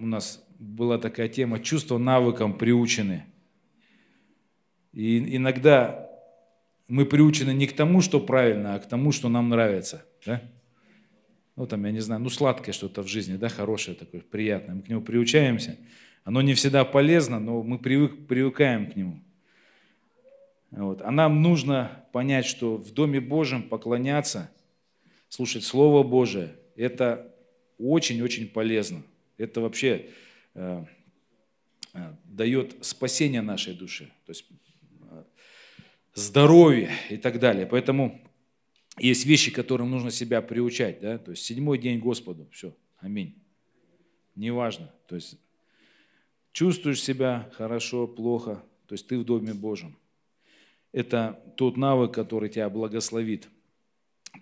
у нас была такая тема «Чувство навыкам приучены». И иногда мы приучены не к тому, что правильно, а к тому, что нам нравится. Да? Ну, там, я не знаю, ну, сладкое что-то в жизни, да, хорошее такое, приятное. Мы к нему приучаемся. Оно не всегда полезно, но мы привык, привыкаем к нему. Вот. А нам нужно понять, что в Доме Божьем поклоняться, слушать Слово Божие, это очень-очень полезно. Это вообще э, э, дает спасение нашей душе, то есть э, здоровье и так далее. Поэтому есть вещи, которым нужно себя приучать. Да? То есть седьмой день Господу, все, аминь. Неважно. То есть чувствуешь себя хорошо, плохо, то есть ты в Доме Божьем. Это тот навык, который тебя благословит.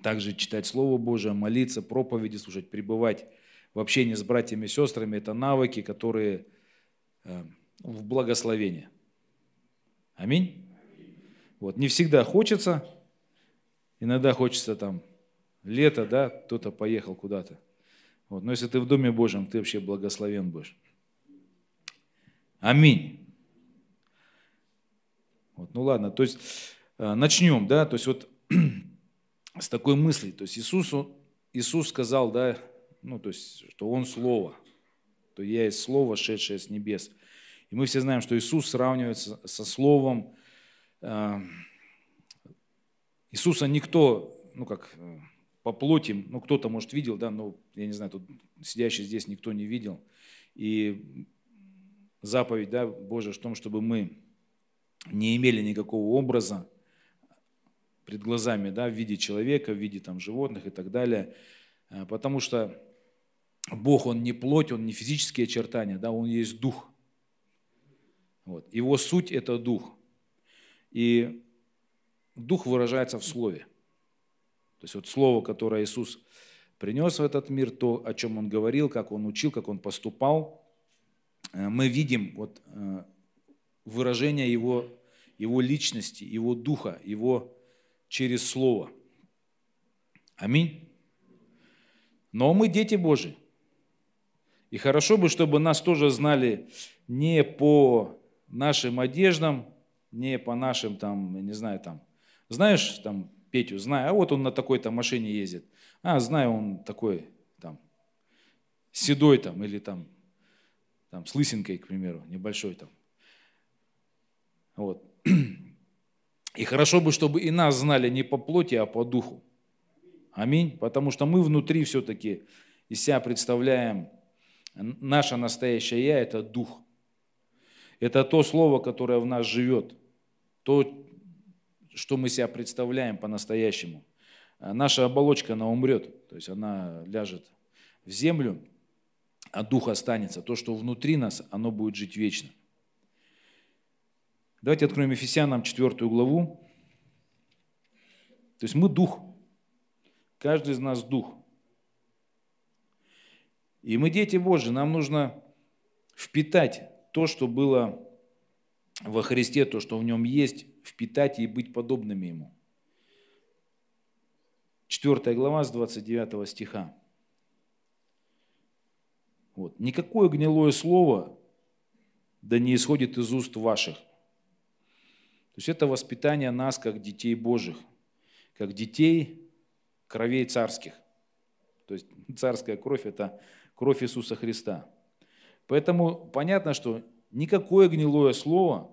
Также читать Слово Божие, молиться, проповеди слушать, пребывать в общении с братьями и сестрами. Это навыки, которые э, в благословении. Аминь. Вот. Не всегда хочется, иногда хочется там лето, да, кто-то поехал куда-то. Вот. Но если ты в Доме Божьем, ты вообще благословен будешь. Аминь. Вот, ну ладно, то есть э, начнем, да, то есть вот с такой мысли, то есть Иисусу, Иисус сказал, да, ну то есть, что Он Слово, то я есть Слово, шедшее с небес. И мы все знаем, что Иисус сравнивается со Словом. Э, Иисуса никто, ну как э, по плоти, ну кто-то, может, видел, да, но я не знаю, тут сидящий здесь никто не видел. И заповедь, да, Божия в том, чтобы мы не имели никакого образа пред глазами, да, в виде человека, в виде там, животных и так далее, э, потому что Бог, Он не плоть, Он не физические очертания, да, Он есть Дух. Вот. Его суть – это Дух. И Дух выражается в Слове. То есть вот Слово, которое Иисус принес в этот мир, то, о чем Он говорил, как Он учил, как Он поступал, э, мы видим вот э, выражение Его, Его личности, Его Духа, Его через Слово. Аминь. Но мы дети Божьи. И хорошо бы, чтобы нас тоже знали не по нашим одеждам, не по нашим там, не знаю, там, знаешь, там, Петю, знаю, а вот он на такой-то машине ездит. А, знаю, он такой, там, седой там, или там, там, с лысинкой, к примеру, небольшой там. Вот. И хорошо бы, чтобы и нас знали не по плоти, а по духу. Аминь. Потому что мы внутри все-таки из себя представляем, наше настоящее Я – это дух. Это то слово, которое в нас живет. То, что мы себя представляем по-настоящему. Наша оболочка, она умрет. То есть она ляжет в землю, а дух останется. То, что внутри нас, оно будет жить вечно. Давайте откроем Ефесянам 4 главу. То есть мы дух. Каждый из нас дух. И мы дети Божьи, нам нужно впитать то, что было во Христе, то, что в нем есть, впитать и быть подобными Ему. 4 глава с 29 стиха. Вот. Никакое гнилое слово да не исходит из уст ваших, то есть это воспитание нас как детей Божьих, как детей кровей царских. То есть царская кровь – это кровь Иисуса Христа. Поэтому понятно, что никакое гнилое слово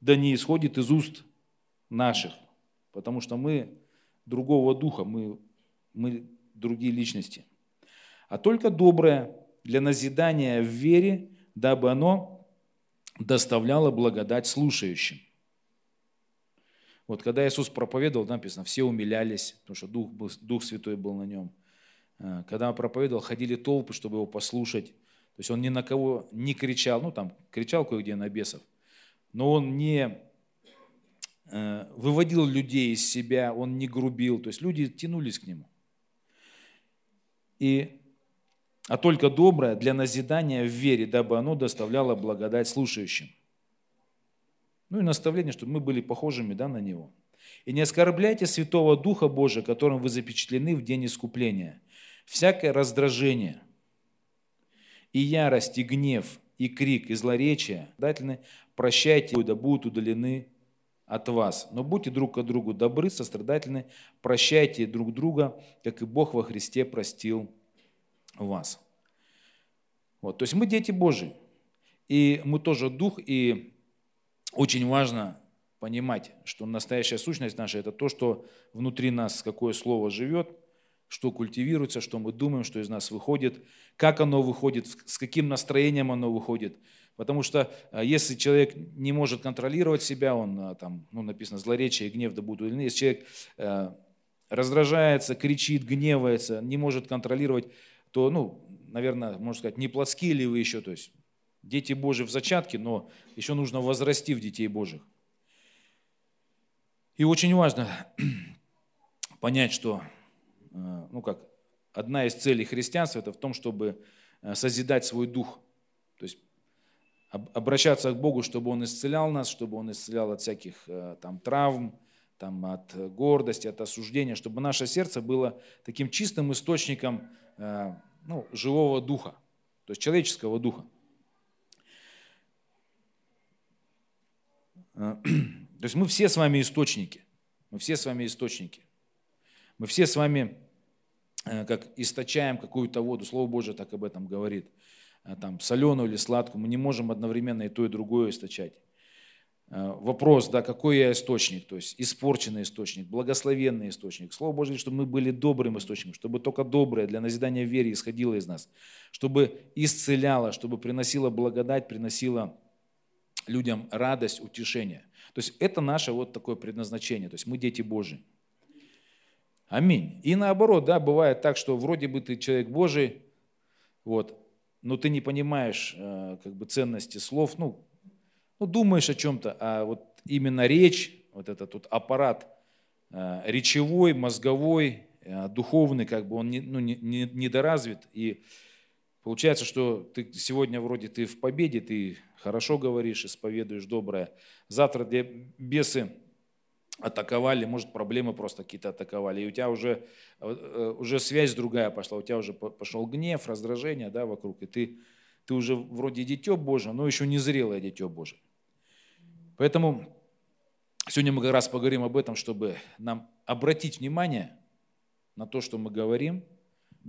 да не исходит из уст наших, потому что мы другого духа, мы, мы другие личности. А только доброе для назидания в вере, дабы оно доставляло благодать слушающим. Вот когда Иисус проповедовал, написано, все умилялись, потому что Дух, Дух Святой был на нем. Э, когда он проповедовал, ходили толпы, чтобы его послушать. То есть он ни на кого не кричал, ну там кричал кое-где на бесов, но он не э, выводил людей из себя, он не грубил, то есть люди тянулись к нему. И, а только доброе для назидания в вере, дабы оно доставляло благодать слушающим. Ну и наставление, чтобы мы были похожими да, на Него. И не оскорбляйте Святого Духа Божия, которым вы запечатлены в день искупления. Всякое раздражение. И ярость, и гнев, и крик, и злоречие, прощайте, да будут удалены от вас. Но будьте друг к другу добры, сострадательны, прощайте друг друга, как и Бог во Христе простил вас. Вот, то есть мы дети Божии, и мы тоже дух, и очень важно понимать, что настоящая сущность наша – это то, что внутри нас, какое слово живет, что культивируется, что мы думаем, что из нас выходит, как оно выходит, с каким настроением оно выходит. Потому что э, если человек не может контролировать себя, он э, там, ну, написано, злоречие и гнев да будут удалены. Если человек э, раздражается, кричит, гневается, не может контролировать, то, ну, наверное, можно сказать, не плотские ли вы еще, то есть дети Божьи в зачатке, но еще нужно возрасти в детей Божьих. И очень важно понять, что, ну как, одна из целей христианства это в том, чтобы э, созидать свой дух, то есть обращаться к Богу, чтобы Он исцелял нас, чтобы Он исцелял от всяких э, там травм, там, от гордости, от осуждения, чтобы наше сердце было таким чистым источником ну, живого духа, то есть человеческого духа. То есть мы все с вами источники. Мы все с вами источники. Мы все с вами э, как источаем какую-то воду. Слово Божье так об этом говорит. Э, там, соленую или сладкую. Мы не можем одновременно и то, и другое источать. Э, вопрос, да, какой я источник, то есть испорченный источник, благословенный источник. Слово Божье, чтобы мы были добрым источником, чтобы только доброе для назидания в вере исходило из нас, чтобы исцеляло, чтобы приносило благодать, приносило людям радость, утешение. То есть это наше вот такое предназначение, то есть мы дети Божьи. Аминь. И наоборот, да, бывает так, что вроде бы ты человек Божий, вот, но ты не понимаешь э, как бы ценности слов, ну, ну, думаешь о чем-то, а вот именно речь, вот этот вот аппарат э, речевой, мозговой, э, духовный, как бы он не, ну, не, не, недоразвит, и Получается, что ты сегодня вроде ты в победе, ты хорошо говоришь, исповедуешь доброе. Завтра где бесы атаковали, может, проблемы просто какие-то атаковали, и у тебя уже, э, уже связь другая пошла, у тебя уже пошел гнев, раздражение да, вокруг, и ты, ты уже вроде дитё Божие, но еще не зрелое дитё Божие. Поэтому сегодня мы как раз поговорим об этом, чтобы нам обратить внимание на то, что мы говорим –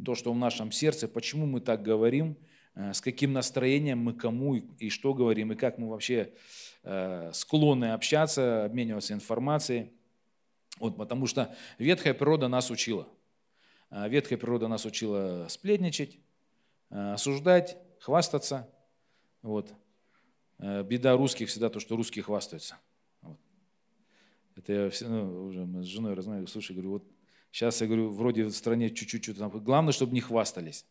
то, что в нашем сердце, почему мы так говорим, э, с каким настроением мы кому и что говорим, и как мы вообще э, склонны общаться, обмениваться информацией. Вот, потому что ветхая природа нас учила. Э, ветхая природа нас учила сплетничать, осуждать, хвастаться. Вот. Беда русских всегда то, что русские хвастаются. Вот. Это я все, ну, уже с женой разговаривали, слушай, говорю, вот Сейчас, я говорю, вроде в стране чуть-чуть. Главное, чтобы не хвастались.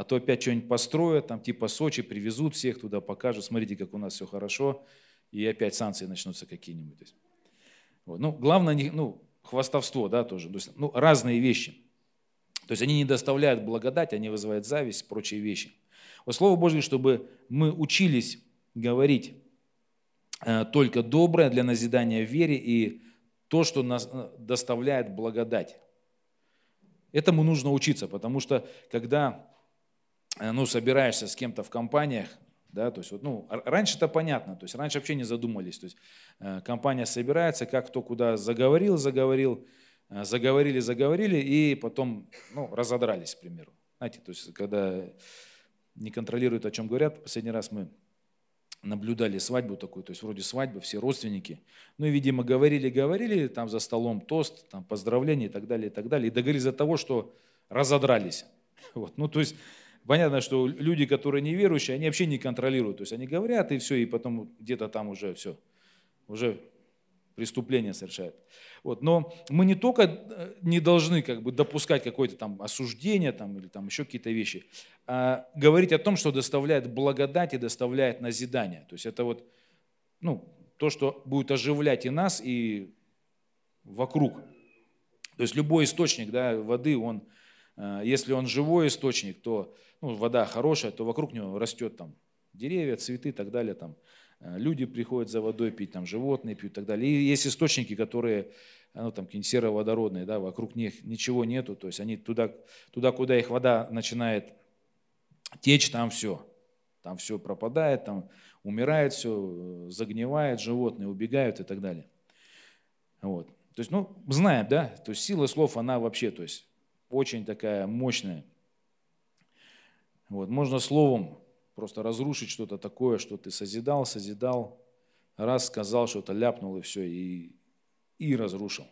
А то опять что-нибудь построят, там типа Сочи, привезут всех туда, покажут, смотрите, как у нас все хорошо, и опять санкции начнутся какие-нибудь. Вот. Ну, главное, ну, хвастовство, да, тоже. То есть, ну, разные вещи. То есть они не доставляют благодать, они вызывают зависть, прочие вещи. Вот Слово Божье, чтобы мы учились говорить э, только доброе для назидания вере и то, что нас э, доставляет благодать. Этому нужно учиться, потому что когда ну, собираешься с кем-то в компаниях, да, то есть, вот, ну, раньше это понятно, то есть раньше вообще не задумались, то есть э, компания собирается, как кто куда заговорил, заговорил, э, заговорили, заговорили, и потом, ну, разодрались, к примеру. Знаете, то есть когда не контролируют, о чем говорят, последний раз мы наблюдали свадьбу такую, то есть вроде свадьбы, все родственники. Ну и, видимо, говорили-говорили, там за столом тост, там поздравления и так далее, и так далее. И договорились за того, что разодрались. Вот. Ну, то есть, понятно, что люди, которые неверующие, они вообще не контролируют. То есть, они говорят, и все, и потом где-то там уже все, уже преступление совершают. Вот. Но мы не только э, не должны как бы, допускать какое-то там осуждение там, или там еще какие-то вещи, а говорить о том, что доставляет благодать и доставляет назидание. То есть это вот ну, то, что будет оживлять и нас, и вокруг. То есть любой источник да, воды, он, э, если он живой источник, то ну, вода хорошая, то вокруг него растет там деревья, цветы и так далее. Там, Э, люди приходят за водой пить, там животные пьют и так далее. И есть источники, которые, ну, там, какие-нибудь сероводородные, да, вокруг них ничего нету, то есть они туда, туда, куда их вода начинает течь там все. Там все пропадает, там умирает все, загнивает, животные убегают и так далее. Вот. То есть, ну, знаем, да, то есть сила слов, она вообще, то есть, очень такая мощная. Вот. Можно словом просто разрушить что-то такое, что ты созидал, созидал, раз сказал что-то, ляпнул и все, и, и разрушил.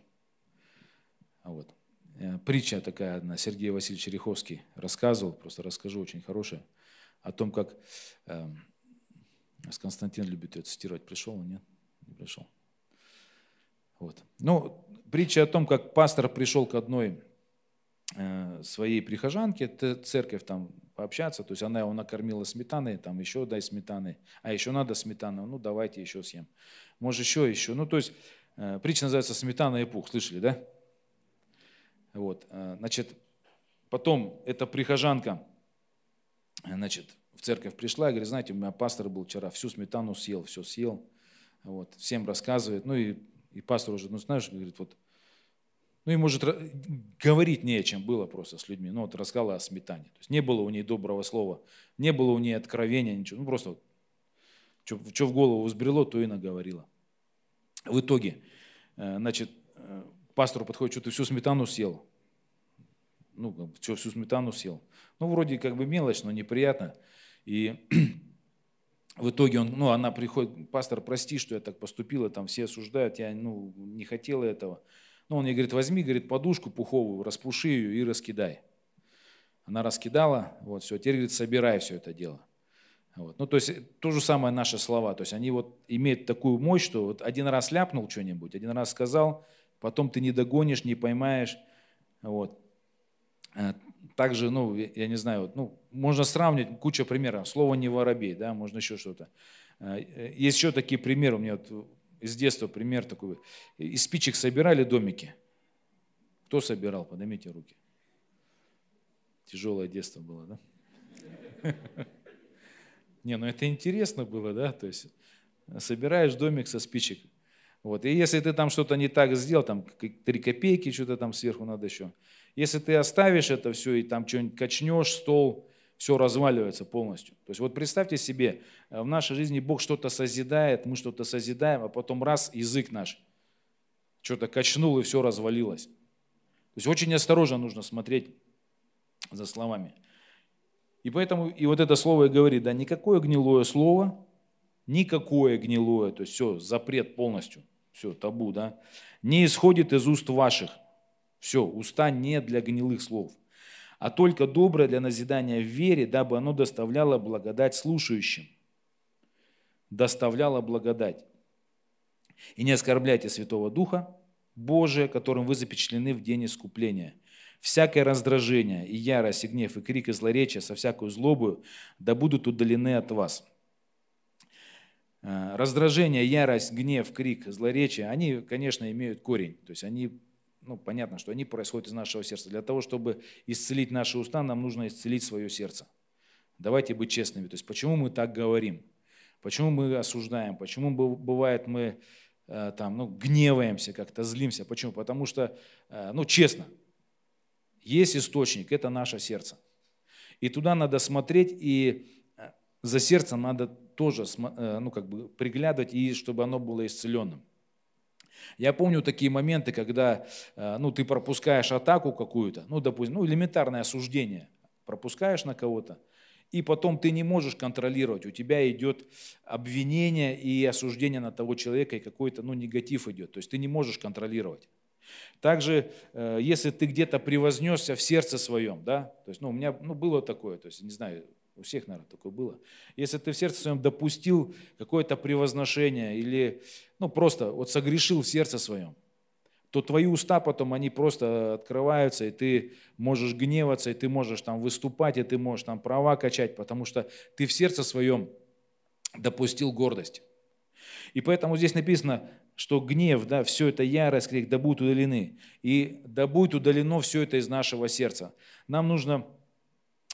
Вот. Э, притча такая одна, Сергей Васильевич Риховский рассказывал, просто расскажу, очень хорошая, о том, как э, Константин любит ее цитировать, пришел он, нет? Не пришел. Вот. Ну, притча о том, как пастор пришел к одной своей прихожанке, церковь там пообщаться, то есть она его накормила сметаной, там еще дай сметаны, а еще надо сметану, ну давайте еще съем. Может еще, еще. Ну, то есть э, притча называется «Сметана и пух», слышали, да? Вот, э, значит, потом эта прихожанка, значит, в церковь пришла и говорит, знаете, у меня пастор был вчера, всю сметану съел, все съел, вот, всем рассказывает, ну и и пастор уже, ну знаешь, говорит, вот, ну и может говорить не о чем было просто с людьми. Ну вот рассказала о сметане. То есть не было у ней доброго слова, не было у ней откровения, ничего. Ну просто вот, что, что в голову взбрело, то и наговорила. В итоге, э, значит, э, пастору подходит, что ты всю сметану съел. Ну, что, всю сметану съел. Ну, вроде как бы мелочь, но неприятно. И в итоге он, ну, она приходит, пастор, прости, что я так поступила, там все осуждают, я ну, не хотела этого. Ну, он ей говорит, возьми, говорит, подушку пуховую, распуши ее и раскидай. Она раскидала, вот, все, теперь, говорит, собирай все это дело. Вот. Ну, то есть то же самое наши слова, то есть они вот имеют такую мощь, что вот один раз ляпнул что-нибудь, один раз сказал, потом ты не догонишь, не поймаешь, вот. Э, также, ну, я не знаю, ну, можно сравнить, куча примеров. Слово не воробей, да, можно еще что-то. Э, есть еще такие примеры, у меня вот из детства пример такой. Из спичек собирали домики. Кто собирал? Поднимите руки. Тяжелое детство было, да? Не, ну это интересно было, да, то есть собираешь домик со спичек. Вот. И если ты там что-то не так сделал, там три копейки, что-то там сверху надо еще, если ты оставишь это все и там что-нибудь качнешь, стол, все разваливается полностью. То есть вот представьте себе, э, в нашей жизни Бог что-то созидает, мы что-то созидаем, а потом раз язык наш что-то качнул и все развалилось. То есть очень осторожно нужно смотреть за словами. И поэтому и вот это слово и говорит, да, никакое гнилое слово, никакое гнилое, то есть все, запрет полностью, все, табу, да, не исходит из уст ваших, все, уста не для гнилых слов, а только доброе для назидания в вере, дабы оно доставляло благодать слушающим. Доставляло благодать. И не оскорбляйте Святого Духа Божия, которым вы запечатлены в день искупления. Всякое раздражение, и ярость, и гнев, и крик, и злоречие со всякой злобою да будут удалены от вас. Э, раздражение, ярость, гнев, крик, злоречие, они, конечно, имеют корень. То есть они ну, понятно, что они происходят из нашего сердца. Для того, чтобы исцелить наши уста, нам нужно исцелить свое сердце. Давайте быть честными. То есть, почему мы так говорим? Почему мы осуждаем? Почему бывает мы э, там, ну, гневаемся как-то, злимся? Почему? Потому что, э, ну, честно, есть источник, это наше сердце. И туда надо смотреть, и э, за сердцем надо тоже, ну, как бы приглядывать, и чтобы оно было исцеленным. Я помню такие моменты, когда э, ну, ты пропускаешь атаку какую-то, ну, допустим, ну, элементарное осуждение, пропускаешь на кого-то, и потом ты не можешь контролировать, у тебя идет обвинение и осуждение на того человека, и какой-то ну, негатив идет, то есть ты не можешь контролировать. Также, э, если ты где-то превознесся в сердце своем, да, то есть, ну, у меня ну, было такое, то есть, не знаю, у всех, наверное, такое было. Если ты в сердце своем допустил какое-то превозношение или ну, просто вот согрешил в сердце своем, то твои уста потом, они просто открываются, и ты можешь гневаться, и ты можешь там выступать, и ты можешь там права качать, потому что ты в сердце своем допустил гордость. И поэтому здесь написано, что гнев, да, все это ярость, крик, да будут удалены. И да будет удалено все это из нашего сердца. Нам нужно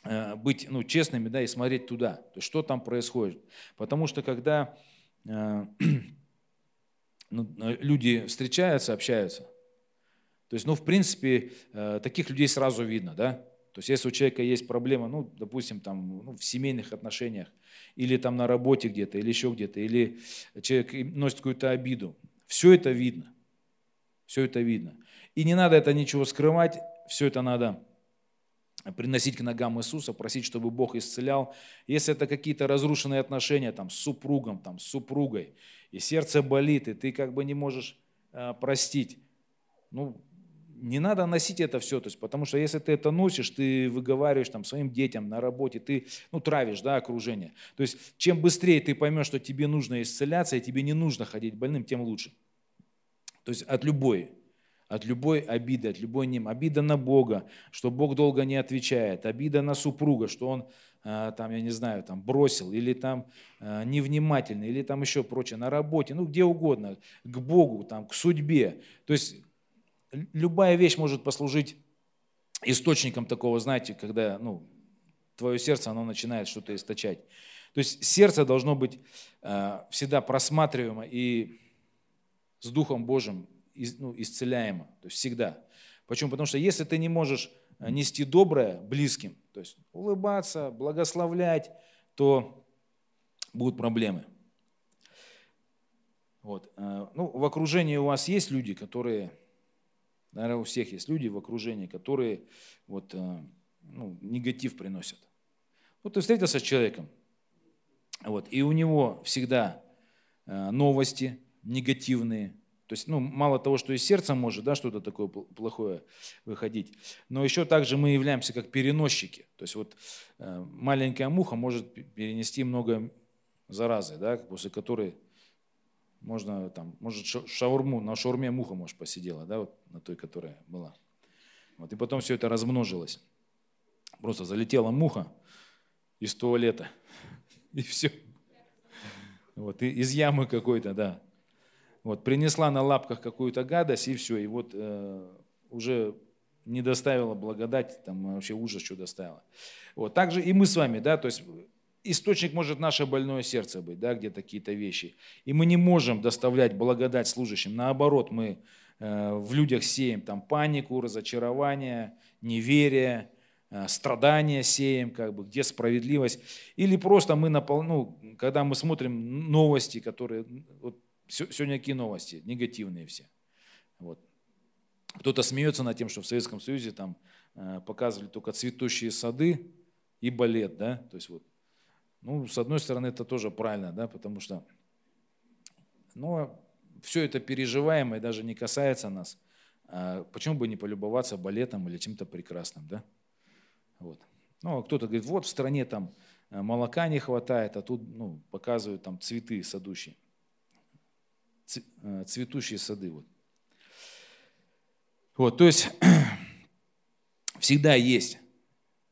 Э, быть ну, честными да, и смотреть туда, что там происходит. Потому что когда э, ну, э, люди встречаются, общаются, то есть, ну, в принципе, э, таких людей сразу видно, да, То есть если у человека есть проблема, ну, допустим, там, ну, в семейных отношениях, или там на работе где-то, или еще где-то, или человек носит какую-то обиду, все это видно. Все это видно. И не надо это ничего скрывать, все это надо приносить к ногам Иисуса, просить, чтобы Бог исцелял. Если это какие-то разрушенные отношения там, с супругом, там, с супругой, и сердце болит, и ты как бы не можешь э, простить, ну, не надо носить это все, то есть, потому что если ты это носишь, ты выговариваешь там, своим детям на работе, ты ну, травишь да, окружение. То есть чем быстрее ты поймешь, что тебе нужно исцеляться, и тебе не нужно ходить больным, тем лучше. То есть от любой от любой обиды, от любой ним. Обида на Бога, что Бог долго не отвечает. Обида на супруга, что он э, там, я не знаю, там бросил, или там э, невнимательный, или там еще прочее, на работе, ну где угодно, к Богу, там, к судьбе. То есть любая вещь может послужить источником такого, знаете, когда ну, твое сердце, оно начинает что-то источать. То есть сердце должно быть э, всегда просматриваемо и с Духом Божьим ну, исцеляемо, то есть всегда. Почему? Потому что если ты не можешь э, нести доброе близким, то есть улыбаться, благословлять, то будут проблемы. Вот. Э, ну, в окружении у вас есть люди, которые, наверное, у всех есть люди в окружении, которые вот, э, ну, негатив приносят. Вот ты встретился с человеком, вот, и у него всегда новости негативные, то есть, ну, мало того, что из сердца может, да, что-то такое плохое выходить, но еще также мы являемся как переносчики. То есть вот э, маленькая муха может перенести много заразы, да, после которой можно там, может шаурму, на шаурме муха, может, посидела, да, вот на той, которая была. Вот, и потом все это размножилось. Просто залетела муха из туалета, и все. Вот, и из ямы какой-то, да. Вот, принесла на лапках какую-то гадость, и все, и вот э, уже не доставила благодать, там вообще ужас, что доставила. Вот, также и мы с вами, да, то есть источник может наше больное сердце быть, да, где какие-то вещи. И мы не можем доставлять благодать служащим. Наоборот, мы э, в людях сеем там панику, разочарование, неверие, э, страдания сеем, как бы, где справедливость. Или просто мы, напол... ну, когда мы смотрим новости, которые, вот, Сегодня какие новости? Негативные все. Вот. Кто-то смеется над тем, что в Советском Союзе там э, показывали только цветущие сады и балет, да, то есть вот, ну, с одной стороны, это тоже правильно, да, потому что, ну, все это переживаемое даже не касается нас. А почему бы не полюбоваться балетом или чем-то прекрасным, да? Вот. Ну, а кто-то говорит, вот в стране там э, молока не хватает, а тут, ну, показывают там цветы садущие. Э, цветущие сады. Вот. Вот, то есть всегда есть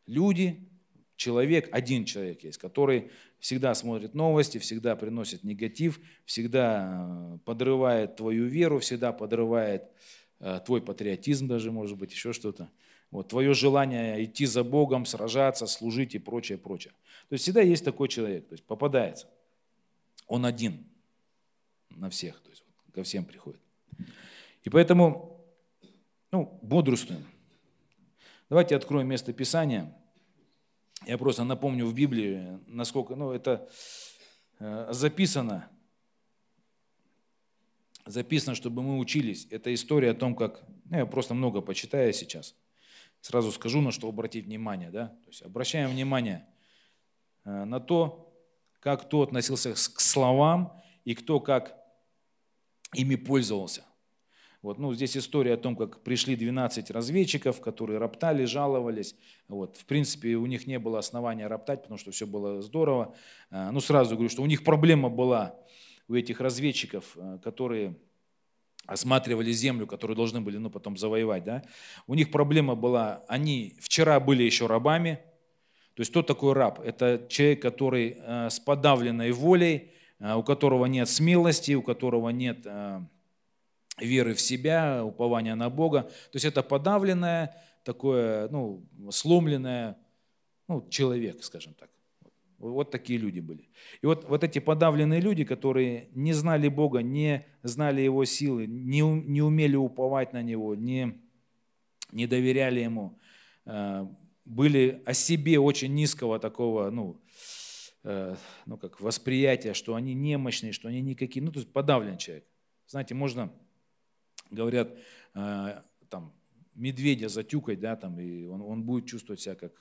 люди, человек, один человек есть, который всегда смотрит новости, всегда приносит негатив, всегда э, подрывает твою веру, всегда подрывает э, твой патриотизм даже, может быть, еще что-то. Вот, твое желание идти за Богом, сражаться, служить и прочее, прочее. То есть всегда есть такой человек, то есть попадается. Он один на всех, то есть ко всем приходит. И поэтому, ну, бодрствуем. Давайте откроем место Писания. Я просто напомню в Библии, насколько, ну, это э, записано, записано, чтобы мы учились. Это история о том, как, ну, я просто много почитаю сейчас. Сразу скажу, на что обратить внимание, да. То есть обращаем внимание э, на то, как кто относился к словам и кто как ими пользовался. Вот, ну, здесь история о том, как пришли 12 разведчиков, которые роптали, жаловались. Вот, в принципе, у них не было основания роптать, потому что все было здорово. А, ну, сразу говорю, что у них проблема была у этих разведчиков, а, которые осматривали землю, которую должны были ну, потом завоевать. Да? У них проблема была, они вчера были еще рабами. То есть кто такой раб? Это человек, который а, с подавленной волей, у которого нет смелости, у которого нет а, веры в себя, упования на Бога. То есть это подавленное, такое, ну, сломленное, ну, человек, скажем так. Вот такие люди были. И вот, вот эти подавленные люди, которые не знали Бога, не знали Его силы, не, не умели уповать на Него, не, не доверяли Ему, а, были о себе очень низкого такого, ну, э, ну как восприятия, что они немощные, что они никакие, ну то есть подавлен человек. Знаете, можно, говорят, э, там, медведя затюкать, да, там, и он, он будет чувствовать себя как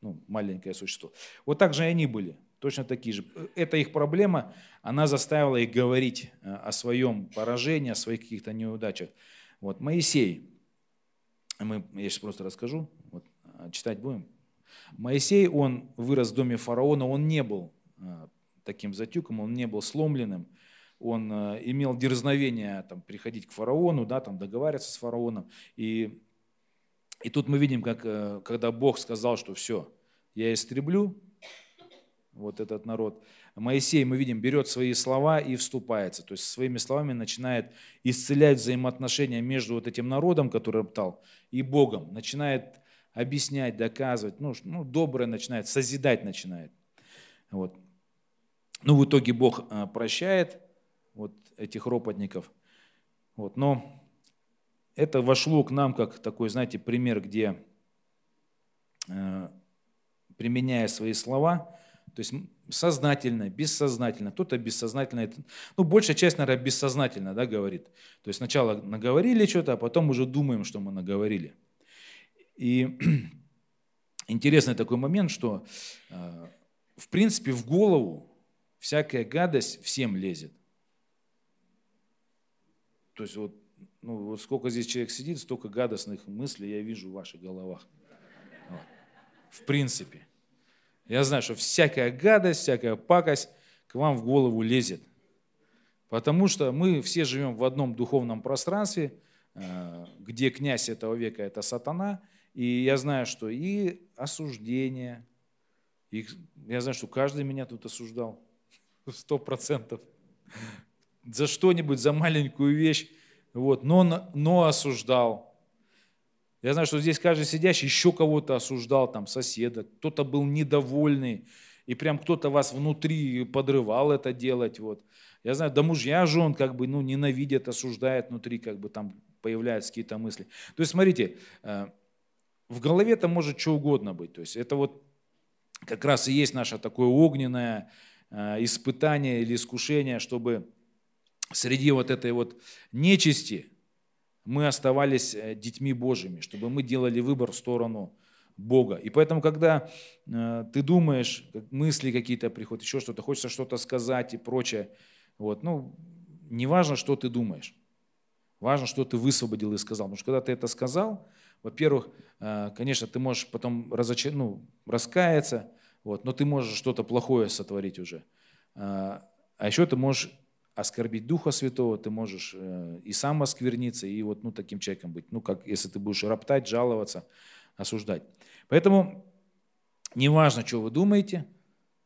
ну, маленькое существо. Вот так же и они были, точно такие же. Это их проблема, она заставила их говорить э, о своем поражении, о своих каких-то неудачах. Вот, Моисей, мы, я сейчас просто расскажу, вот, читать будем. Моисей, он вырос в доме фараона, он не был э, таким затюком, он не был сломленным, он э, имел дерзновение там, приходить к фараону, да, там, договариваться с фараоном. И, и тут мы видим, как, э, когда Бог сказал, что все, я истреблю вот этот народ, Моисей, мы видим, берет свои слова и вступается. То есть своими словами начинает исцелять взаимоотношения между вот этим народом, который роптал, и Богом. Начинает объяснять, доказывать, ну, ну доброе начинает, созидать начинает. Вот. Ну, в итоге Бог э, прощает, вот этих ропотников. Вот. Но это вошло к нам как такой, знаете, пример, где, э, применяя свои слова, то есть сознательно, бессознательно, кто-то бессознательно, ну, большая часть, наверное, бессознательно, да, говорит. То есть сначала наговорили что-то, а потом уже думаем, что мы наговорили. И интересный такой момент, что, э, в принципе, в голову всякая гадость всем лезет. То есть вот, ну, вот сколько здесь человек сидит, столько гадостных мыслей я вижу в ваших головах. Вот. В принципе. Я знаю, что всякая гадость, всякая пакость к вам в голову лезет. Потому что мы все живем в одном духовном пространстве, э, где князь этого века – это сатана. И я знаю, что и осуждение, и я знаю, что каждый меня тут осуждал, сто процентов за что-нибудь, за маленькую вещь, вот, но, но осуждал. Я знаю, что здесь каждый сидящий еще кого-то осуждал, там, соседа, кто-то был недовольный, и прям кто-то вас внутри подрывал это делать, вот. Я знаю, да мужья жен как бы, ну, ненавидят, осуждают внутри, как бы там появляются какие-то мысли. То есть, смотрите, э, в голове это может что угодно быть. То есть это вот как раз и есть наше такое огненное э, испытание или искушение, чтобы среди вот этой вот нечисти мы оставались э, детьми Божьими, чтобы мы делали выбор в сторону Бога. И поэтому, когда э, ты думаешь, мысли какие-то приходят, еще что-то, хочется что-то сказать и прочее, вот, ну, не важно, что ты думаешь, важно, что ты высвободил и сказал. Потому что когда ты это сказал, во-первых, э, конечно, ты можешь потом разоч... ну, раскаяться, вот, но ты можешь что-то плохое сотворить уже. А еще ты можешь оскорбить Духа Святого, ты можешь э, и сам оскверниться, и вот ну, таким человеком быть. Ну, как если ты будешь роптать, жаловаться, осуждать. Поэтому неважно, что вы думаете,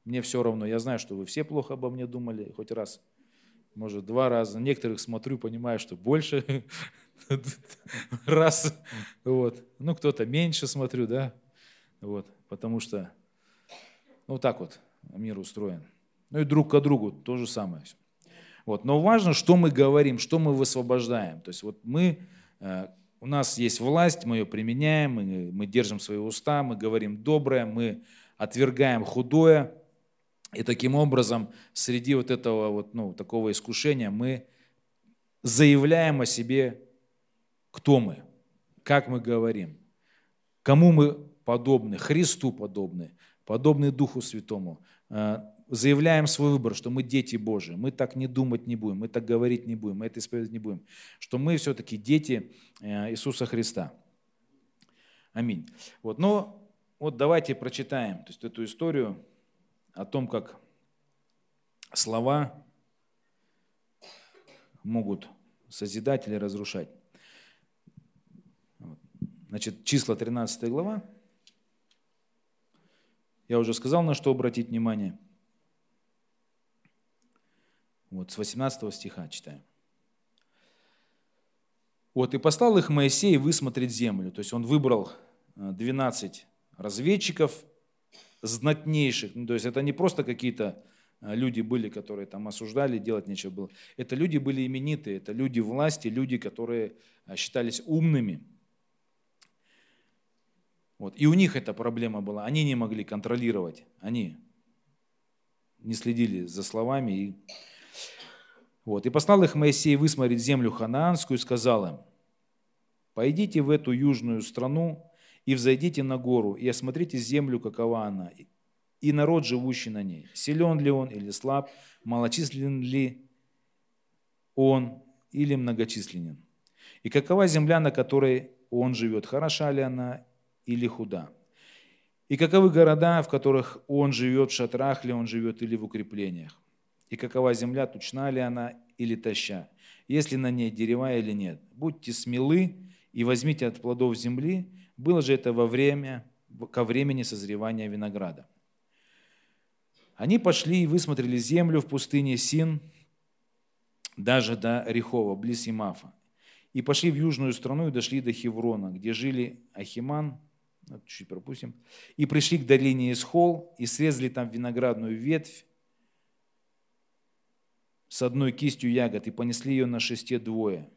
мне все равно. Я знаю, что вы все плохо обо мне думали, хоть раз, может, два раза. Некоторых смотрю, понимаю, что больше раз. Вот. Ну, кто-то меньше смотрю, да. Вот. Потому что, ну, так вот мир устроен. Ну и друг к другу то же самое все. Вот. Но важно, что мы говорим, что мы высвобождаем. То есть вот мы, э, у нас есть власть, мы ее применяем, мы, мы держим свои уста, мы говорим доброе, мы отвергаем худое. И таким образом среди вот этого вот, ну, такого искушения мы заявляем о себе, кто мы, как мы говорим, кому мы подобны, Христу подобны, подобны Духу Святому, э, заявляем свой выбор, что мы дети Божии, мы так не думать не будем, мы так говорить не будем, мы это исповедовать не будем, что мы все-таки дети э, Иисуса Христа. Аминь. Вот, но вот давайте прочитаем то есть, эту историю о том, как слова могут созидать или разрушать. Значит, числа 13 глава. Я уже сказал, на что обратить внимание – вот с 18 стиха читаем. Вот, и послал их Моисей высмотреть землю. То есть он выбрал 12 э, разведчиков, знатнейших. Ну, то есть это не просто какие-то э, люди были, которые там осуждали, делать нечего было. Это люди были именитые, это люди власти, люди, которые э, считались умными. Вот. И у них эта проблема была. Они не могли контролировать. Они не следили за словами. И, вот. и послал их Моисей высмотреть землю ханаанскую и сказал им, пойдите в эту южную страну и взойдите на гору и осмотрите землю, какова она, и народ, живущий на ней. Силен ли он или слаб, малочислен ли он или многочисленен. И какова земля, на которой он живет, хороша ли она или худа. И каковы города, в которых он живет, в шатрах ли он живет или в укреплениях. И какова земля, тучна ли она или таща, есть ли на ней дерева или нет. Будьте смелы и возьмите от плодов земли, было же это во время, ко времени созревания винограда. Они пошли и высмотрели землю в пустыне Син, даже до Рехова, близ Имафа. И пошли в южную страну и дошли до Хеврона, где жили Ахиман, чуть пропустим, и пришли к долине Исхол, и срезали там виноградную ветвь с одной кистью ягод, и понесли ее на шесте двое.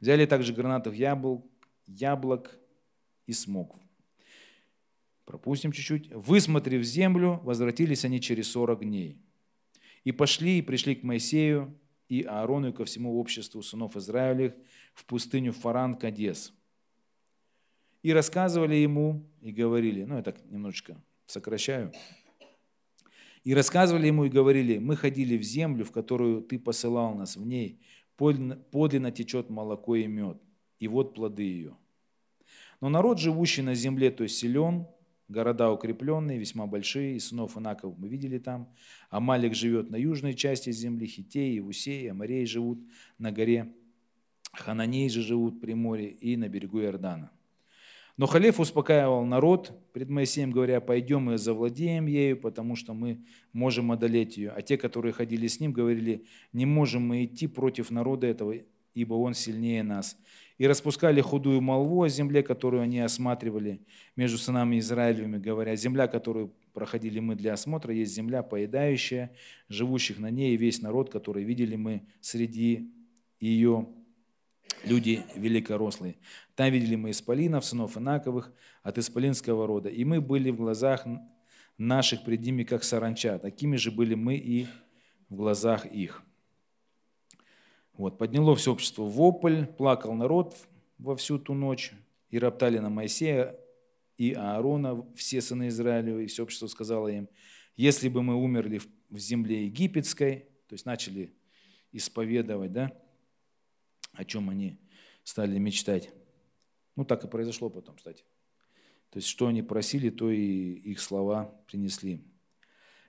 Взяли также гранатов яблок, яблок и смог. Пропустим чуть-чуть. Высмотрев землю, возвратились они через сорок дней. И пошли, и пришли к Моисею и Аарону и ко всему обществу сынов Израилевых в пустыню Фаран Кадес – и рассказывали ему, и говорили, ну я так немножечко сокращаю, и рассказывали ему и говорили, мы ходили в землю, в которую ты посылал нас, в ней подлинно течет молоко и мед, и вот плоды ее. Но народ, живущий на земле, то есть силен, города укрепленные, весьма большие, и сынов Инаков мы видели там. Амалик живет на южной части земли, Хитеи, Усеи, Амарей живут на горе, Хананей же живут при море и на берегу Иордана. Но Халев успокаивал народ пред Моисеем, говоря, пойдем и завладеем ею, потому что мы можем одолеть ее. А те, которые ходили с ним, говорили, не можем мы идти против народа этого, ибо он сильнее нас. И распускали худую молву о земле, которую они осматривали между сынами Израилевыми, говоря, земля, которую проходили мы для осмотра, есть земля поедающая, живущих на ней, и весь народ, который видели мы среди ее люди великорослые. Там видели мы исполинов, сынов Инаковых, от исполинского рода. И мы были в глазах наших пред ними, как саранча. Такими же были мы и в глазах их. Вот, подняло все общество вопль, плакал народ во всю ту ночь, и роптали на Моисея и Аарона, все сыны Израилева, и все общество сказало им, если бы мы умерли в земле египетской, то есть начали исповедовать, да, о чем они стали мечтать. Ну, так и произошло потом, кстати. То есть, что они просили, то и их слова принесли.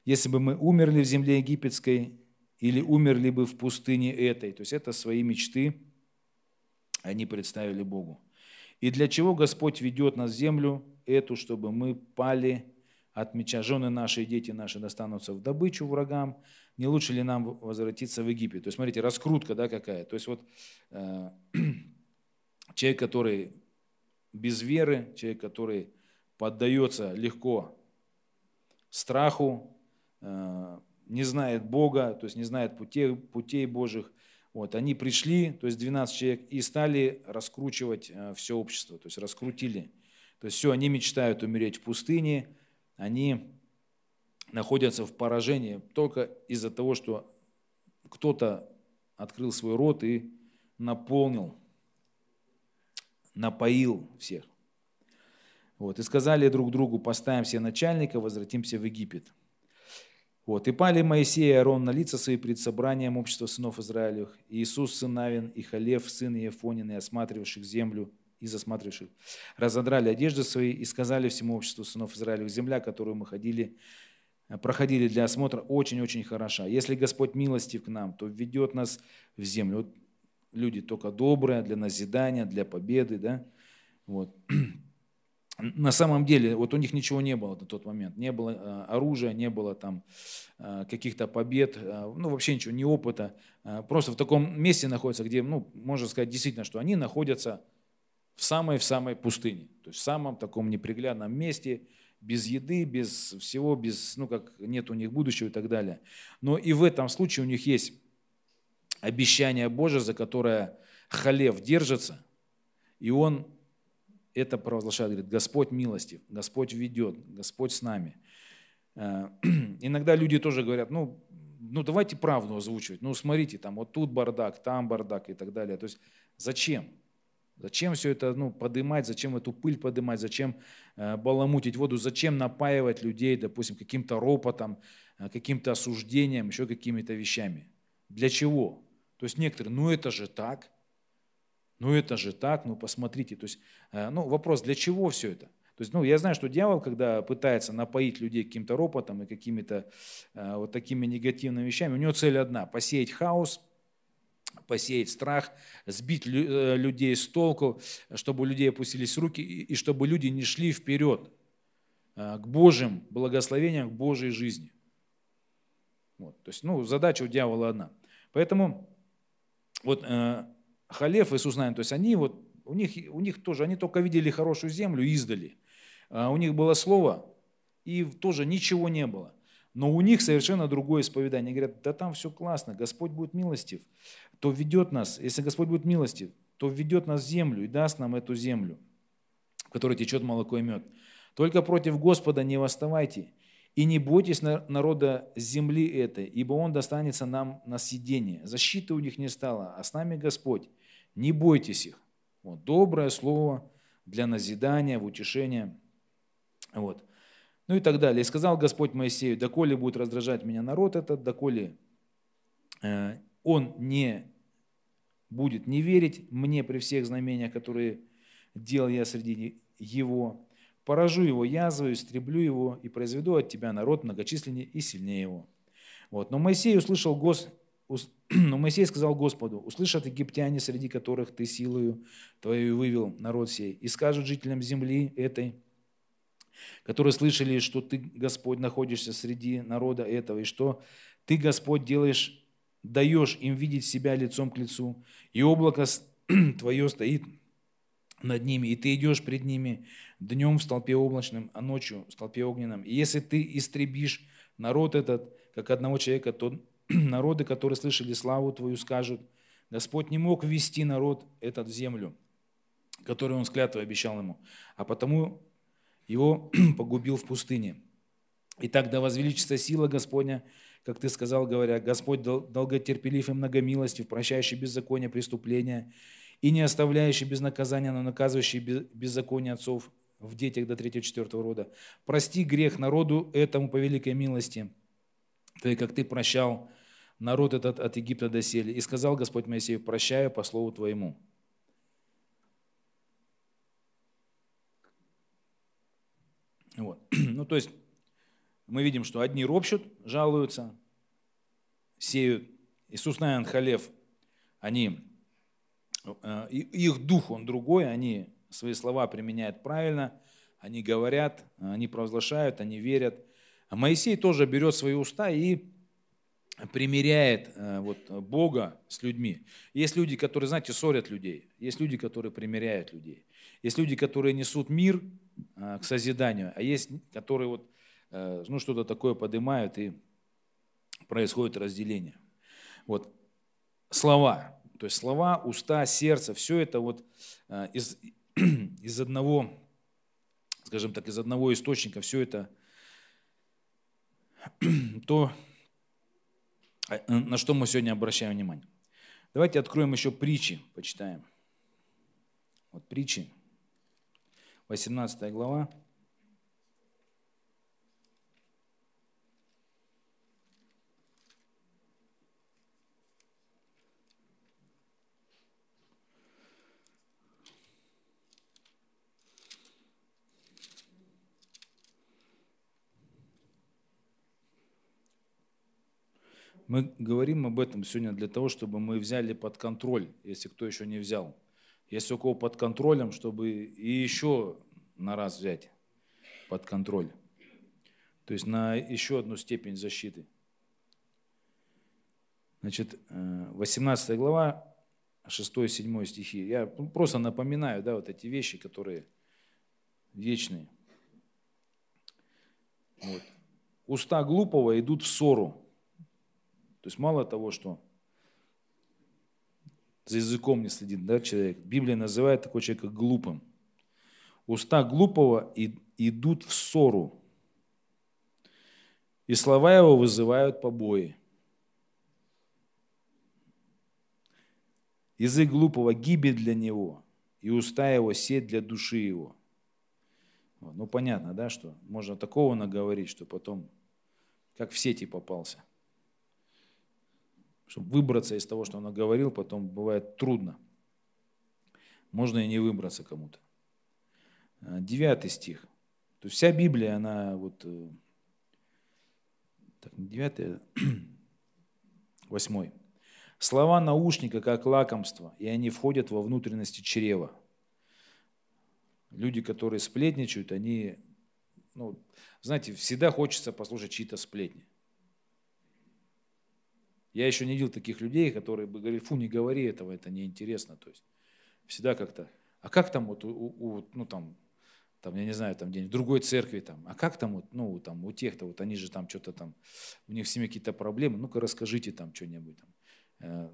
Если бы мы умерли в земле египетской или умерли бы в пустыне этой, то есть это свои мечты они представили Богу. И для чего Господь ведет нас в землю эту, чтобы мы пали от меча. Жены наши и дети наши достанутся в добычу врагам. Не лучше ли нам возвратиться в Египет? То есть, смотрите, раскрутка да, какая. То есть, вот э, человек, который без веры, человек, который поддается легко страху, э, не знает Бога, то есть не знает путей, путей Божьих. Вот, они пришли, то есть 12 человек, и стали раскручивать э, все общество, то есть раскрутили. То есть все, они мечтают умереть в пустыне, они находятся в поражении только из-за того, что кто-то открыл свой рот и наполнил напоил всех. Вот, и сказали друг другу, поставим себе начальника, возвратимся в Египет. Вот, и пали Моисей и Аарон на лица свои пред собранием общества сынов Израилевых, Иисус, сын Навин, и Халев, сын Иефонин, и осматривавших землю, и засматривавших, разодрали одежды свои и сказали всему обществу сынов Израилевых, земля, которую мы ходили, проходили для осмотра, очень-очень хороша. Если Господь милостив к нам, то введет нас в землю. Вот люди только добрые, для назидания, для победы, да, вот. На самом деле, вот у них ничего не было на тот момент. Не было э, оружия, не было там э, каких-то побед, э, ну вообще ничего, ни опыта. Просто в таком месте находятся, где, ну, можно сказать действительно, что они находятся в самой-в самой пустыне. То есть в самом таком неприглядном месте, без еды, без всего, без, ну как нет у них будущего и так далее. Но и в этом случае у них есть обещание Божие, за которое Халев держится, и он это провозглашает, говорит, Господь милостив, Господь ведет, Господь с нами. Э, иногда люди тоже говорят, ну, ну давайте правду озвучивать, ну смотрите, там вот тут бардак, там бардак и так далее. То есть зачем? Зачем все это ну, подымать, зачем эту пыль подымать, зачем э, баламутить воду, зачем напаивать людей, допустим, каким-то ропотом, э, каким-то осуждением, еще какими-то вещами. Для чего? То есть некоторые, ну это же так, ну это же так, ну посмотрите. То есть, э, ну вопрос, для чего все это? То есть, ну, я знаю, что дьявол, когда пытается напоить людей каким-то ропотом и какими-то э, вот такими негативными вещами, у него цель одна – посеять хаос, посеять страх, сбить э, людей с толку, чтобы у людей опустились руки и чтобы люди не шли вперед э, к Божьим благословениям, к Божьей жизни. Вот. То есть, ну, задача у дьявола одна. Поэтому вот э, Халев и Суснаин, то есть они вот, у них, у них тоже, они только видели хорошую землю издали. А у них было слово, и тоже ничего не было. Но у них совершенно другое исповедание. Они говорят, да там все классно, Господь будет милостив, то ведет нас, если Господь будет милостив, то ведет нас в землю и даст нам эту землю, в которой течет молоко и мед. Только против Господа не восставайте, и не бойтесь народа земли этой, ибо он достанется нам на съедение. Защиты у них не стало, а с нами Господь. Не бойтесь их. Вот, доброе слово для назидания, в утешение. Вот. Ну и так далее. И сказал Господь Моисею, доколе будет раздражать меня народ этот, доколе э, он не будет не верить мне при всех знамениях, которые делал я среди его, поражу его язвою, истреблю его и произведу от тебя народ многочисленнее и сильнее его. Вот. Но Моисей услышал Гос... Но Моисей сказал Господу, услышат египтяне, среди которых ты силою твою вывел народ сей, и скажут жителям земли этой, которые слышали, что ты, Господь, находишься среди народа этого, и что ты, Господь, делаешь, даешь им видеть себя лицом к лицу, и облако твое стоит над ними, и ты идешь пред ними днем в столпе облачном, а ночью в столпе огненном. И если ты истребишь народ этот, как одного человека, то народы, которые слышали славу твою, скажут, Господь не мог ввести народ этот в землю, которую он с клятвой обещал ему, а потому его погубил в пустыне. Итак, да возвеличится сила Господня, как ты сказал, говоря, Господь долготерпелив и многомилостив, прощающий беззаконие, преступления, и не оставляющий без наказания, но наказывающий беззаконие отцов в детях до третьего-четвертого рода. Прости грех народу этому по великой милости, ты, как ты прощал народ этот от Египта до сели. И сказал Господь Моисею, прощаю по слову твоему. Вот. Ну, то есть, мы видим, что одни ропщут, жалуются, сеют. Иисус Навин, Халев, они, э, их дух, он другой, они свои слова применяют правильно, они говорят, они провозглашают, они верят. А Моисей тоже берет свои уста и примиряет э, вот, Бога с людьми. Есть люди, которые, знаете, ссорят людей. Есть люди, которые примиряют людей. Есть люди, которые несут мир э, к созиданию, а есть, которые вот, ну, что-то такое поднимают, и происходит разделение. Вот. Слова. То есть слова, уста, сердце, все это вот из, из одного, скажем так, из одного источника, все это то, а, на что мы сегодня обращаем внимание. Давайте откроем еще притчи, почитаем. Вот притчи, 18 глава. Мы говорим об этом сегодня для того, чтобы мы взяли под контроль, если кто еще не взял. Если у кого под контролем, чтобы и еще на раз взять под контроль. То есть на еще одну степень защиты. Значит, 18 э, глава, 6-7 стихи. Я просто напоминаю, да, вот эти вещи, которые вечные. Вот. Уста глупого идут в ссору, то есть мало того, что за языком не следит да, человек, Библия называет такого человека глупым. Уста глупого и, идут в ссору, и слова его вызывают побои. Язык глупого гибель для него, и уста его сеть для души его. Ну, понятно, да, что можно такого наговорить, что потом как в сети попался. Чтобы выбраться из того, что он наговорил, потом бывает трудно. Можно и не выбраться кому-то. А, девятый стих. То есть вся Библия, она вот... Э, так, девятый, восьмой. Слова наушника как лакомство, и они входят во внутренности чрева. Люди, которые сплетничают, они, ну, знаете, всегда хочется послушать чьи-то сплетни. Я еще не видел таких людей, которые бы говорили, фу, не говори этого, это неинтересно. То есть всегда как-то, а как там вот, у, у, ну там, там, я не знаю, там где-нибудь в другой церкви, там, а как там вот, ну, там, у тех-то, вот они же там что-то там, у них в семье какие-то проблемы, ну-ка расскажите там что-нибудь там. Э,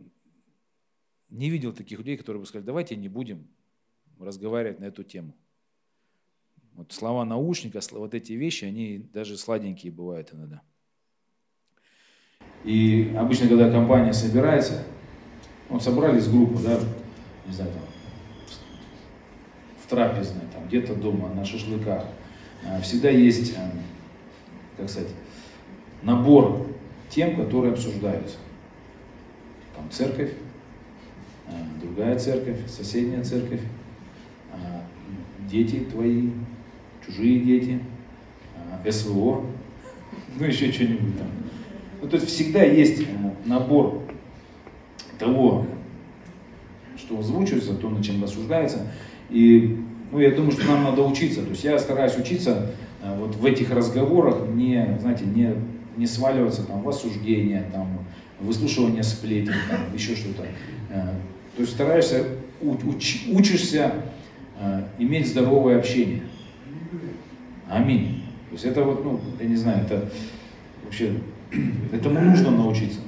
не видел таких людей, которые бы сказали, давайте не будем разговаривать на эту тему. Вот слова наушника, вот эти вещи, они даже сладенькие бывают иногда. И обычно, когда компания собирается, вот собрались группу, да, не знаю, там, в трапезной, там, где-то дома, на шашлыках, а, всегда есть, а, как сказать, набор тем, которые обсуждаются. Там церковь, а, другая церковь, соседняя церковь, дети твои, чужие дети, СВО, ну еще что-нибудь там. Ну, то есть всегда есть э, набор того, что озвучивается, то, над чем рассуждается. И ну, я думаю, что нам надо учиться. То есть я стараюсь учиться э, вот в этих разговорах не, знаете, не, не сваливаться там, в осуждение, там, выслушивание сплетен, там, еще что-то. Э, то есть стараешься, уч, учишься иметь здоровое общение. Аминь. То есть это вот, ну, я не знаю, это вообще Этому нужно научиться.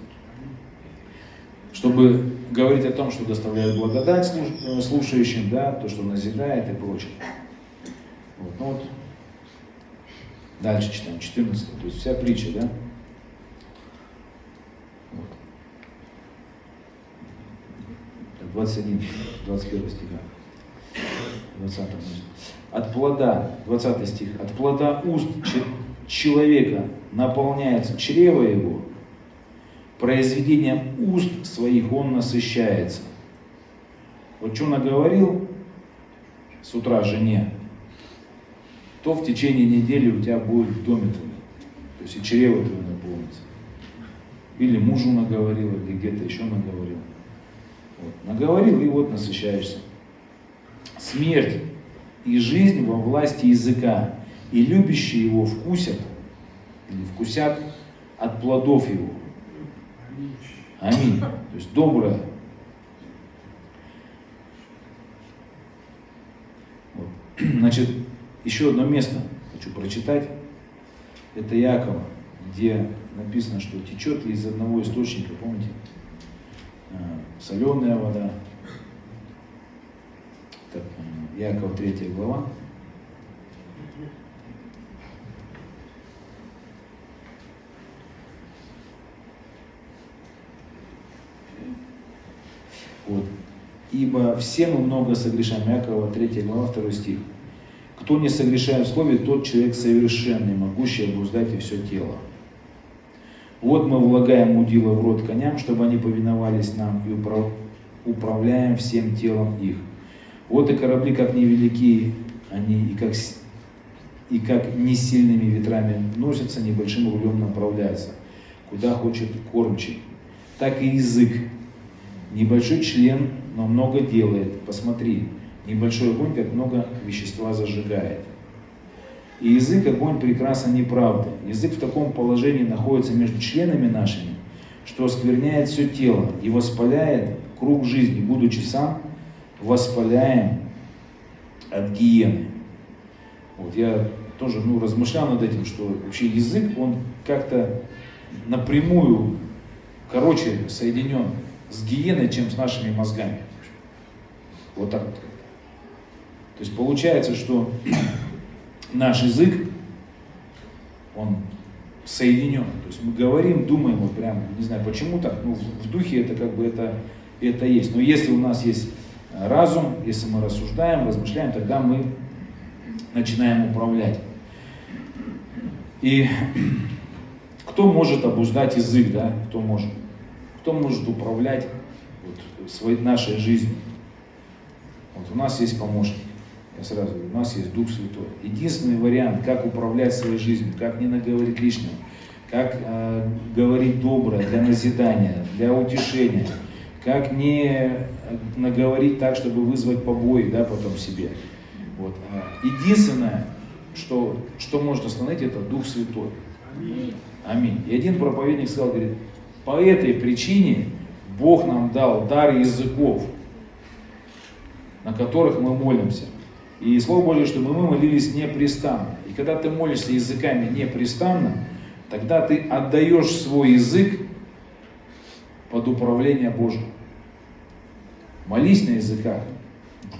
Чтобы говорить о том, что доставляет благодать э, слушающим, да, то, что назидает и прочее. Вот. Ну вот. Дальше читаем, 14. То есть вся притча, да? Вот. 21, 21 стиха. 20 От плода, 20 стих, от плода уст человека наполняется чрево его, произведением уст своих он насыщается. Вот что наговорил с утра жене, то в течение недели у тебя будет в доме твоем. То есть и чрево твое наполнится. Или мужу наговорил, или где-то еще наговорил. Вот. Наговорил и вот насыщаешься. Смерть и жизнь во власти языка, и любящие его вкусят или вкусят от плодов его. Аминь. То есть доброе. Вот. Значит, еще одно место хочу прочитать. Это Якова, где написано, что течет ли из одного источника, помните, а, соленая вода. Так, Яков 3 глава. Вот. Ибо все мы много согрешаем. Якова 3 глава 2 стих. Кто не согрешает в слове, тот человек совершенный, могущий обуздать и все тело. Вот мы влагаем удила в рот коням, чтобы они повиновались нам, и управляем всем телом их. Вот и корабли, как невелики они, и как, и как не сильными ветрами носятся, небольшим рулем направляются, куда хочет кормчий. Так и язык, Небольшой член, но много делает. Посмотри, небольшой огонь, как много вещества зажигает. И язык огонь прекрасно неправды. Язык в таком положении находится между членами нашими, что оскверняет все тело и воспаляет круг жизни, будучи сам воспаляем от гиены. Вот я тоже ну, размышлял над этим, что вообще язык, он как-то напрямую, короче, соединен с гиеной, чем с нашими мозгами. Вот так вот. То есть получается, что наш язык, он соединен. То есть мы говорим, думаем, вот прям, не знаю почему так, ну в духе это как бы это, это есть. Но если у нас есть разум, если мы рассуждаем, размышляем, тогда мы начинаем управлять. И кто может обуздать язык, да? Кто может? Кто может управлять вот, своей, нашей жизнью? Вот у нас есть помощник. Я сразу говорю, у нас есть Дух Святой. Единственный вариант, как управлять своей жизнью, как не наговорить лишнего, как э, говорить доброе для назидания, для утешения, как не наговорить так, чтобы вызвать побои да, потом себе. Вот. А единственное, что, что может остановить, это Дух Святой. Аминь. Аминь. И один проповедник сказал, говорит, по этой причине Бог нам дал дар языков, на которых мы молимся. И Слово Божье, что мы молились непрестанно. И когда ты молишься языками непрестанно, тогда ты отдаешь свой язык под управление Божьим. Молись на языках,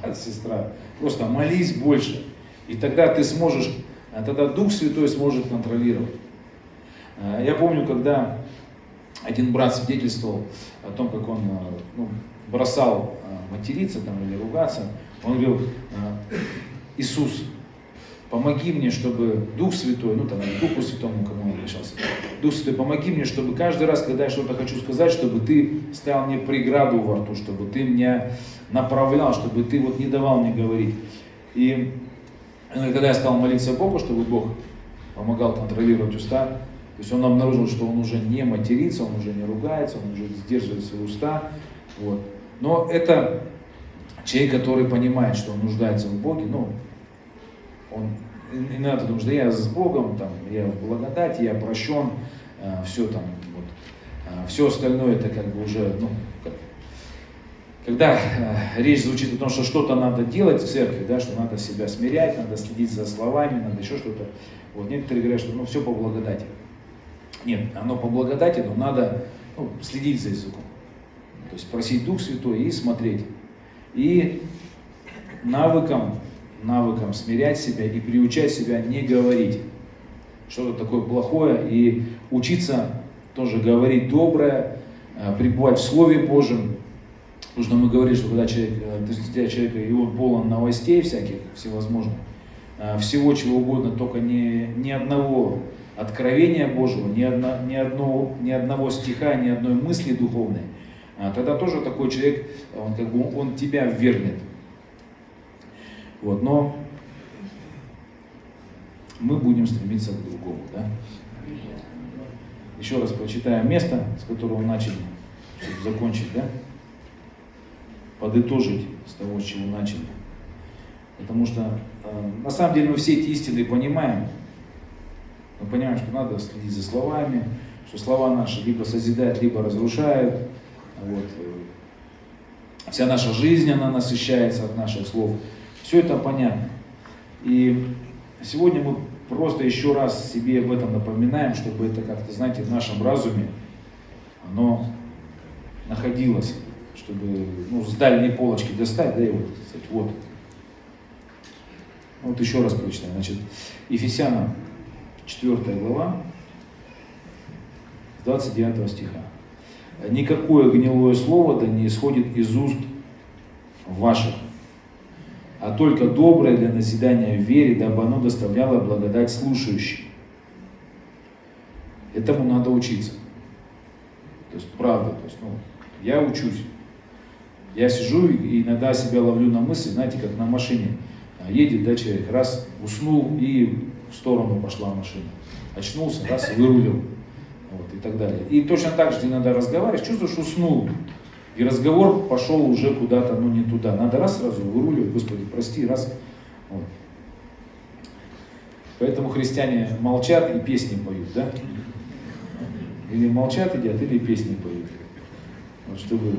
брат, сестра. Просто молись больше. И тогда ты сможешь, а тогда Дух Святой сможет контролировать. А, я помню, когда один брат свидетельствовал о том, как он а, ну, бросал материться там, или ругаться, он говорил, Иисус, помоги мне, чтобы Дух Святой, ну там, Духу Святому, кому он обращался, Дух Святой, помоги мне, чтобы каждый раз, когда я что-то хочу сказать, чтобы ты ставил мне преграду во рту, чтобы ты меня направлял, чтобы ты вот не давал мне говорить. И когда я стал молиться Богу, чтобы Бог помогал контролировать уста, то есть он обнаружил, что он уже не матерится, он уже не ругается, он уже сдерживает свои уста. Вот. Но это человек, который понимает, что он нуждается в Боге, ну, он иногда думает, что я с Богом, там, я в благодати, я прощен, э, все там, вот, э, все остальное это как бы уже, ну, как, когда э, речь звучит о том, что что-то надо делать в церкви, да, что надо себя смирять, надо следить за словами, надо еще что-то, вот некоторые говорят, что ну все по благодати. Нет, оно по благодати, но надо ну, следить за языком. То есть просить Дух Святой и смотреть. И навыком навыком смирять себя и приучать себя не говорить что-то такое плохое и учиться тоже говорить доброе, э, пребывать в Слове Божьем. Потому что мы говорим, что когда человек, э, для человека, и он полон новостей всяких, всевозможных, э, всего чего угодно, только не, ни одного откровения Божьего, ни, одно, ни, одного, ни одного стиха, ни одной мысли духовной, тогда тоже такой человек, он, как бы, он тебя вернет вот, но мы будем стремиться к другому. Да? Еще раз прочитаем место, с которого начали, чтобы закончить, да? подытожить с того, с чего начали. Потому что э, на самом деле мы все эти истины понимаем. Мы понимаем, что надо следить за словами, что слова наши либо созидают, либо разрушают. Вот. Вся наша жизнь, она насыщается от наших слов. Все это понятно. И сегодня мы просто еще раз себе об этом напоминаем, чтобы это как-то, знаете, в нашем разуме оно находилось, чтобы ну, с дальней полочки достать, да, и вот, кстати, вот. Вот еще раз прочитаем. Значит, Ефесянам 4 глава, 29 стиха. Никакое гнилое слово да не исходит из уст ваших, а только доброе для назидания в вере, дабы оно доставляло благодать слушающим. Этому надо учиться. То есть, правда, то есть, ну, я учусь. Я сижу и иногда себя ловлю на мысли, знаете, как на машине. А, едет, да, человек, раз уснул и в сторону пошла машина. Очнулся, раз, вырулил. Вот, и так далее. И точно так же иногда разговариваешь, чувствуешь, уснул. И разговор пошел уже куда-то, ну не туда. Надо раз сразу выруливать, Господи, прости, раз. Вот. Поэтому христиане молчат и песни поют, да? Или молчат едят, или песни поют. Вот, чтобы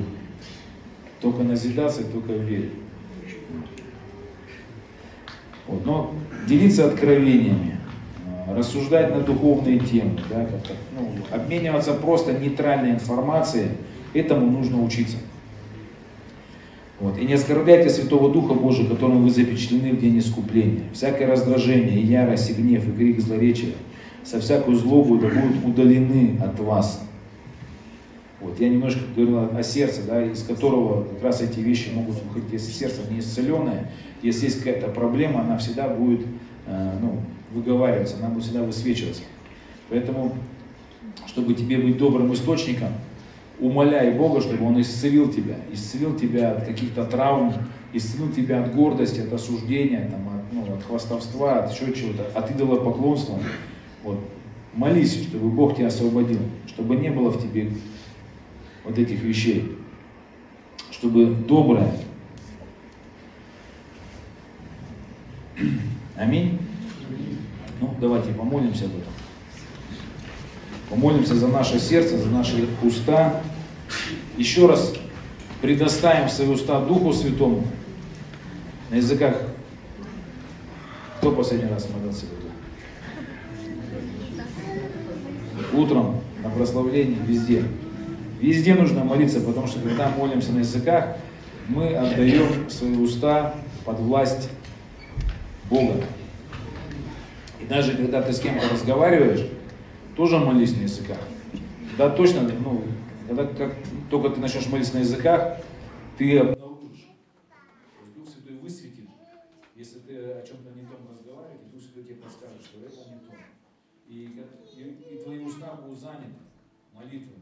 только назидаться, только верить. Вот, но делиться откровениями, рассуждать на духовные темы, да, ну, обмениваться просто нейтральной информацией – Этому нужно учиться. Вот. И не оскорбляйте Святого Духа Божия, которым вы запечатлены в день искупления. Всякое раздражение, и ярость, и гнев, и крик злоречия, со всякую злобу да будут удалены от вас. Вот. Я немножко говорил о сердце, да, из которого как раз эти вещи могут выходить. Если сердце не исцеленное, если есть какая-то проблема, она всегда будет э, ну, выговариваться, она будет всегда высвечиваться. Поэтому, чтобы тебе быть добрым источником, умоляй Бога, чтобы Он исцелил тебя, исцелил тебя от каких-то травм, исцелил тебя от гордости, от осуждения, там, от, ну, от хвастовства, от еще чего-то, от идолопоклонства. Вот. Молись, чтобы Бог тебя освободил, чтобы не было в тебе вот этих вещей, чтобы доброе. Аминь. Ну, давайте помолимся об этом. Помолимся за наше сердце, за наши уста. Еще раз предоставим свои уста Духу Святому. На языках. Кто последний раз молился? Утром, на прославлении, везде. Везде нужно молиться, потому что когда молимся на языках, мы отдаем свои уста под власть Бога. И даже когда ты с кем-то разговариваешь, тоже молись на языках. Да, точно, ну, когда как только ты начнешь молиться на языках, ты обнаружишь. Дух Святой высветит, если ты о чем-то не том разговариваешь, Дух Святой тебе подскажет, что это не то. И, и, и твои уста будут заняты молитвой.